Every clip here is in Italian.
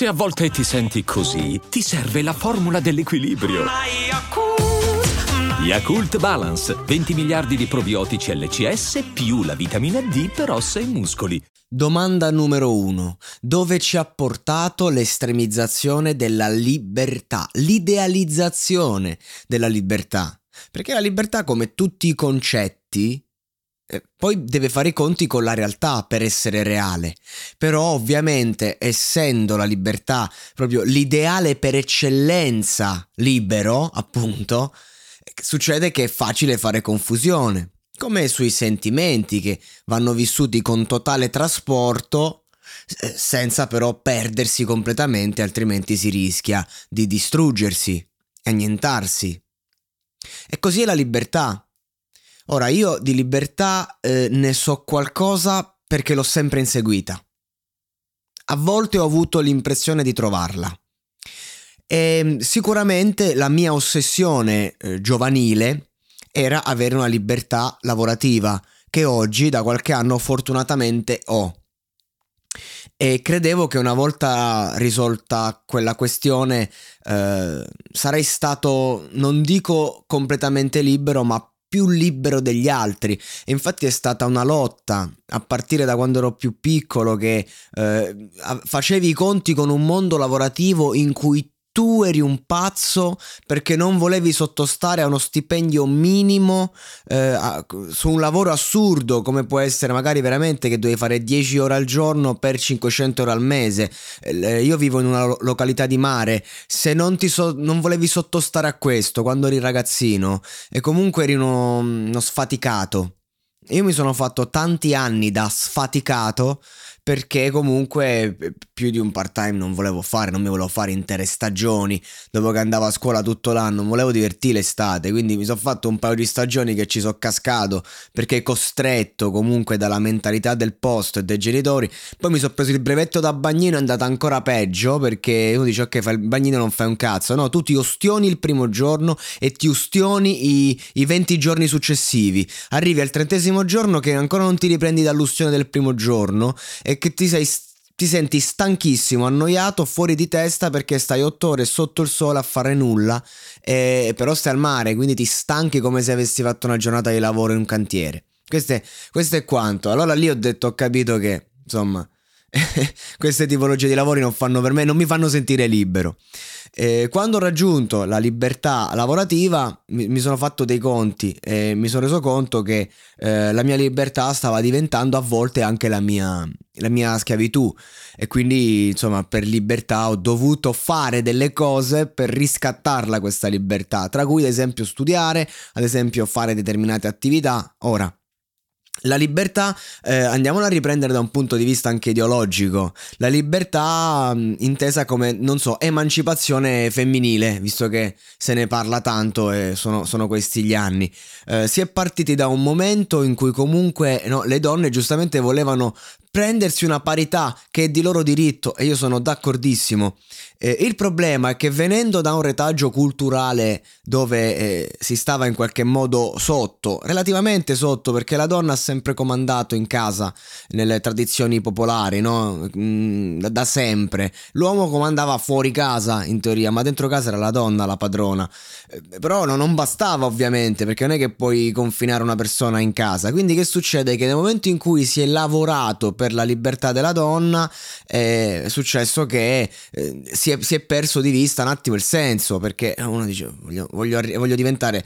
Se a volte ti senti così, ti serve la formula dell'equilibrio. Yakult Balance, 20 miliardi di probiotici LCS più la vitamina D per ossa e muscoli. Domanda numero uno. Dove ci ha portato l'estremizzazione della libertà, l'idealizzazione della libertà? Perché la libertà, come tutti i concetti, poi deve fare i conti con la realtà per essere reale. Però ovviamente, essendo la libertà proprio l'ideale per eccellenza libero, appunto, succede che è facile fare confusione. Come sui sentimenti che vanno vissuti con totale trasporto eh, senza però perdersi completamente, altrimenti si rischia di distruggersi, annientarsi. E così è la libertà. Ora io di libertà eh, ne so qualcosa perché l'ho sempre inseguita. A volte ho avuto l'impressione di trovarla. E ehm, sicuramente la mia ossessione eh, giovanile era avere una libertà lavorativa che oggi da qualche anno fortunatamente ho. E credevo che una volta risolta quella questione eh, sarei stato, non dico completamente libero, ma più libero degli altri. E infatti è stata una lotta a partire da quando ero più piccolo che eh, facevi i conti con un mondo lavorativo in cui tu eri un pazzo perché non volevi sottostare a uno stipendio minimo eh, a, su un lavoro assurdo come può essere magari veramente che dovevi fare 10 ore al giorno per 500 euro al mese. Eh, io vivo in una lo- località di mare, se non, ti so- non volevi sottostare a questo quando eri ragazzino e comunque eri uno, uno sfaticato. Io mi sono fatto tanti anni da sfaticato perché comunque più di un part time non volevo fare, non mi volevo fare intere stagioni, dopo che andavo a scuola tutto l'anno, volevo divertire l'estate, quindi mi sono fatto un paio di stagioni che ci sono cascato perché costretto comunque dalla mentalità del posto e dei genitori, poi mi sono preso il brevetto da bagnino e è andata ancora peggio perché uno dice ok fai il bagnino non fai un cazzo, no tu ti ustioni il primo giorno e ti ustioni i, i 20 giorni successivi, arrivi al trentesimo giorno che ancora non ti riprendi dall'ustione del primo giorno e che ti sei ti senti stanchissimo, annoiato, fuori di testa perché stai otto ore sotto il sole a fare nulla, e, però stai al mare, quindi ti stanchi come se avessi fatto una giornata di lavoro in un cantiere. Questo è, questo è quanto. Allora lì ho detto, ho capito che, insomma, queste tipologie di lavori non fanno per me, non mi fanno sentire libero. E quando ho raggiunto la libertà lavorativa mi, mi, sono fatto dei conti e mi sono reso conto che eh, la mia libertà stava diventando a volte anche la mia, la mia schiavitù e quindi insomma per libertà ho dovuto fare delle cose per riscattarla questa libertà, tra cui ad esempio studiare, ad esempio fare determinate attività. Ora, la libertà, eh, andiamola a riprendere da un punto di vista anche ideologico, la libertà mh, intesa come, non so, emancipazione femminile, visto che se ne parla tanto e sono, sono questi gli anni. Eh, si è partiti da un momento in cui comunque no, le donne giustamente volevano prendersi una parità che è di loro diritto e io sono d'accordissimo. Eh, il problema è che venendo da un retaggio culturale dove eh, si stava in qualche modo sotto, relativamente sotto, perché la donna ha sempre comandato in casa nelle tradizioni popolari, no? Mm, da sempre. L'uomo comandava fuori casa in teoria, ma dentro casa era la donna la padrona. Eh, però no, non bastava ovviamente, perché non è che puoi confinare una persona in casa. Quindi che succede? Che nel momento in cui si è lavorato per la libertà della donna, è successo che eh, si, è, si, è, perso di vista un attimo il senso, perché uno dice voglio, voglio, voglio diventare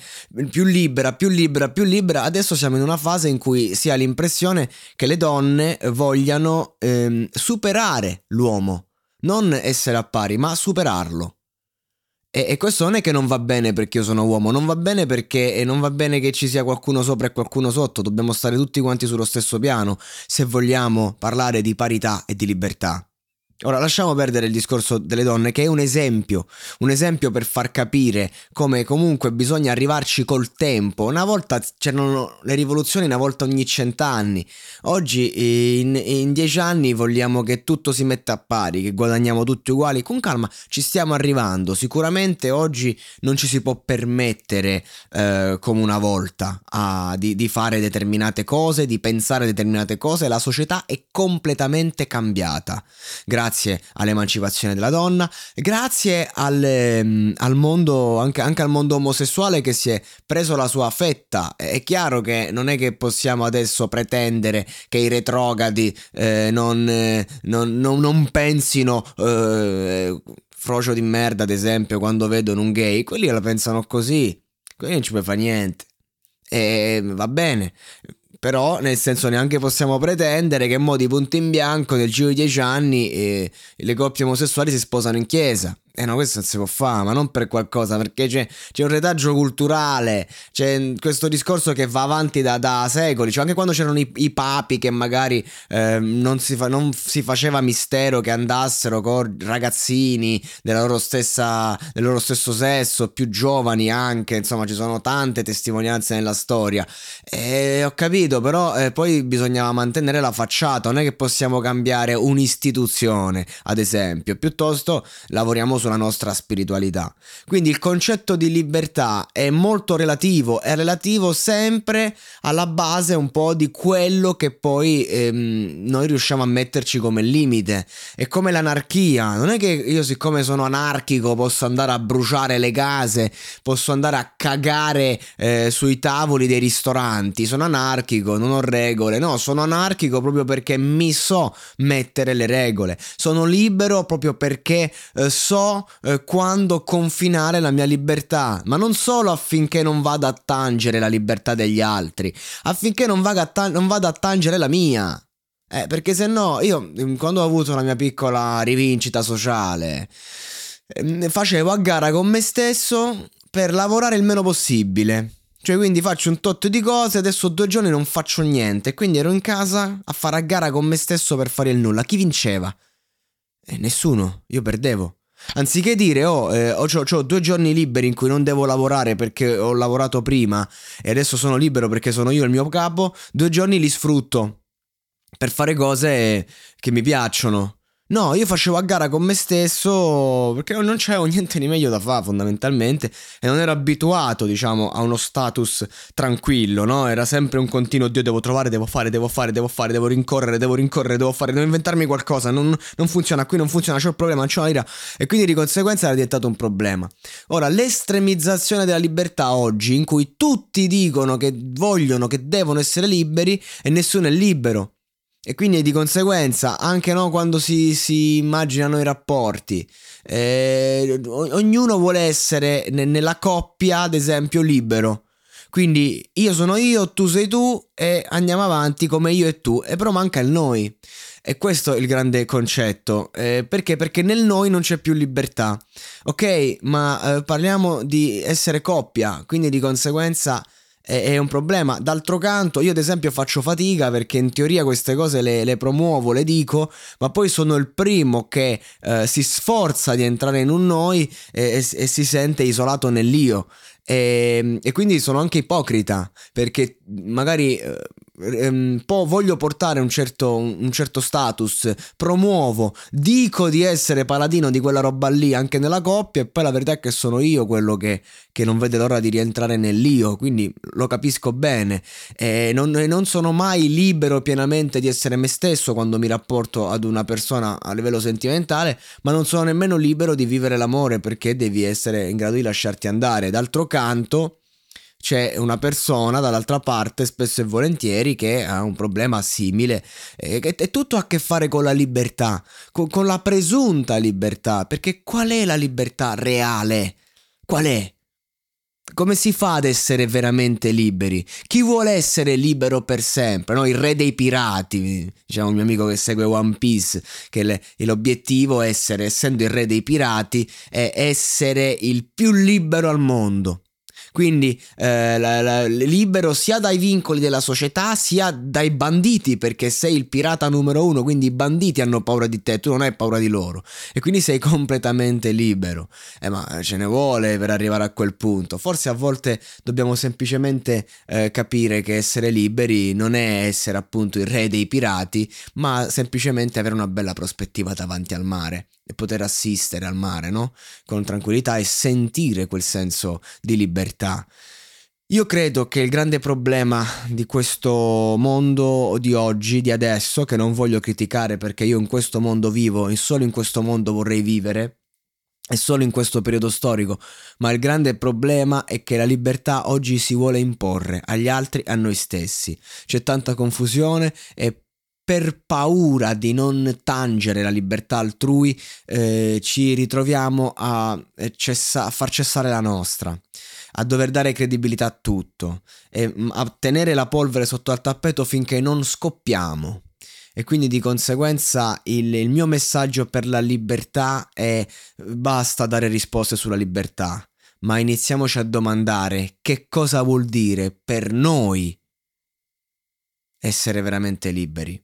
più libera, più libera, più libera, adesso siamo in una fase in cui si ha l'impressione che le donne vogliano ehm, superare l'uomo, non essere a pari, ma superarlo. E, e, questo non è che non va bene perché io sono uomo, non va bene perché non va bene che ci sia qualcuno sopra e qualcuno sotto, dobbiamo stare tutti quanti sullo stesso piano se vogliamo parlare di parità e di libertà. Ora lasciamo perdere il discorso delle donne che è un esempio, un esempio per far capire come comunque bisogna arrivarci col tempo. Una volta c'erano le rivoluzioni, una volta ogni cent'anni. Oggi in, in dieci anni vogliamo che tutto si metta a pari, che guadagniamo tutti uguali. Con calma ci stiamo arrivando. Sicuramente oggi non ci si può permettere eh, come una volta a, di, di fare determinate cose, di pensare determinate cose. La società è completamente cambiata. Grazie grazie all'emancipazione della donna, grazie al, ehm, al mondo, anche, anche, al mondo omosessuale che si è preso la sua fetta. È chiaro che non è che possiamo adesso pretendere che i retrogradi eh, non, eh, non, non, non, pensino... Eh, frocio di merda, ad esempio, quando vedono un gay, quelli la pensano così. Quelli non ci puoi fare niente. E va bene. Però, nel senso, neanche possiamo pretendere che mo di punto in bianco nel giro di dieci anni eh, le coppie omosessuali si sposano in chiesa. Eh no, questo non si può fare, ma non per qualcosa, perché c'è, c'è un retaggio culturale, c'è questo discorso che va avanti da, da secoli, cioè anche quando c'erano i, i papi che magari eh, non, si fa, non, si faceva mistero che andassero con ragazzini loro stessa, del loro stesso sesso, più giovani anche, insomma ci sono tante testimonianze nella storia. E ho capito, però eh, poi bisognava mantenere la facciata, non è che possiamo cambiare un'istituzione, ad esempio, piuttosto lavoriamo sulla nostra spiritualità. Quindi il concetto di libertà è molto relativo, è relativo sempre alla base un po' di quello che poi ehm, noi riusciamo a metterci come limite. È come l'anarchia, non è che io siccome sono anarchico posso andare a bruciare le case, posso andare a cagare eh, sui tavoli dei ristoranti, sono anarchico, non ho regole, no, sono anarchico proprio perché mi so mettere le regole, sono libero proprio perché eh, so eh, quando confinare la mia libertà, ma non solo affinché non vada a tangere la libertà degli altri, affinché non vada a, ta- non vada a tangere la mia. Eh, perché se no, io mm, quando ho avuto la mia piccola rivincita sociale, eh, facevo a gara con me stesso per lavorare il meno possibile. Cioè, quindi faccio un tot di cose, adesso due giorni non faccio niente. Quindi ero in casa a fare a gara con me stesso per fare il nulla. Chi vinceva? Eh, nessuno, io perdevo. Anziché dire, oh, eh, ho, ho, ho, due giorni liberi in cui non devo lavorare perché ho lavorato prima e adesso sono libero perché sono io il mio capo, due giorni li sfrutto per fare cose che mi piacciono. No, io facevo a gara con me stesso perché non c'avevo niente di meglio da fare fondamentalmente e non ero abituato, diciamo, a uno status tranquillo, no? Era sempre un continuo, Dio, devo trovare, devo fare, devo fare, devo fare, devo rincorrere, devo rincorrere, devo fare, devo inventarmi qualcosa, non, non funziona qui, non funziona, c'è un problema, non c'è una lira e quindi di conseguenza era diventato un problema. Ora, l'estremizzazione della libertà oggi, in cui tutti dicono che vogliono, che devono essere liberi e nessuno è libero e quindi di conseguenza, anche no, quando si, si immaginano i rapporti, eh, ognuno vuole essere ne, nella coppia, ad esempio, libero. Quindi io sono io, tu sei tu e andiamo avanti come io e tu, e però manca il noi. E questo è il grande concetto. Eh, perché? Perché nel noi non c'è più libertà. Ok, ma eh, parliamo di essere coppia, quindi di conseguenza è, un problema. D'altro canto, io ad esempio faccio fatica perché in teoria queste cose le, le promuovo, le dico, ma poi sono il primo che eh, si sforza di entrare in un noi e, e, e si sente isolato nell'io. E, e, quindi sono anche ipocrita perché magari eh, ehm, po- voglio portare un certo, un certo status, promuovo, dico di essere paladino di quella roba lì anche nella coppia e poi la verità è che sono io quello che, che non vede l'ora di rientrare nell'io, quindi lo capisco bene e non, non sono mai libero pienamente di essere me stesso quando mi rapporto ad una persona a livello sentimentale, ma non sono nemmeno libero di vivere l'amore perché devi essere in grado di lasciarti andare. D'altro canto, c'è una persona dall'altra parte spesso e volentieri che ha un problema simile e è tutto a che fare con la libertà, con, con la presunta libertà, perché qual è la libertà reale? Qual è? Come si fa ad essere veramente liberi? Chi vuole essere libero per sempre? No? Il re dei pirati, diciamo il mio amico che segue One Piece, che le, l'obiettivo è essere, essendo il re dei pirati, è essere il più libero al mondo quindi eh, la, la, libero sia dai vincoli della società sia dai banditi perché sei il pirata numero uno, quindi i banditi hanno paura di te, tu non hai paura di loro e quindi sei completamente libero. Eh, ma ce ne vuole per arrivare a quel punto. Forse a volte dobbiamo semplicemente eh, capire che essere liberi non è essere appunto il re dei pirati, ma semplicemente avere una bella prospettiva davanti al mare e poter assistere al mare, no? Con tranquillità e sentire quel senso di libertà. Io credo che il grande problema di questo mondo di oggi, di adesso, che non voglio criticare perché io in questo mondo vivo e solo in questo mondo vorrei vivere, è solo in questo periodo storico, ma il grande problema è che la libertà oggi si vuole imporre agli altri a noi stessi. C'è tanta confusione e per paura di non tangere la libertà altrui eh, ci ritroviamo a, eh, cessa- a far cessare la nostra a dover dare credibilità a tutto e mm, a tenere la polvere sotto al tappeto finché non scoppiamo. E quindi di conseguenza il, il mio messaggio per la libertà è basta dare risposte sulla libertà, ma iniziamoci a domandare che cosa vuol dire per noi essere veramente liberi.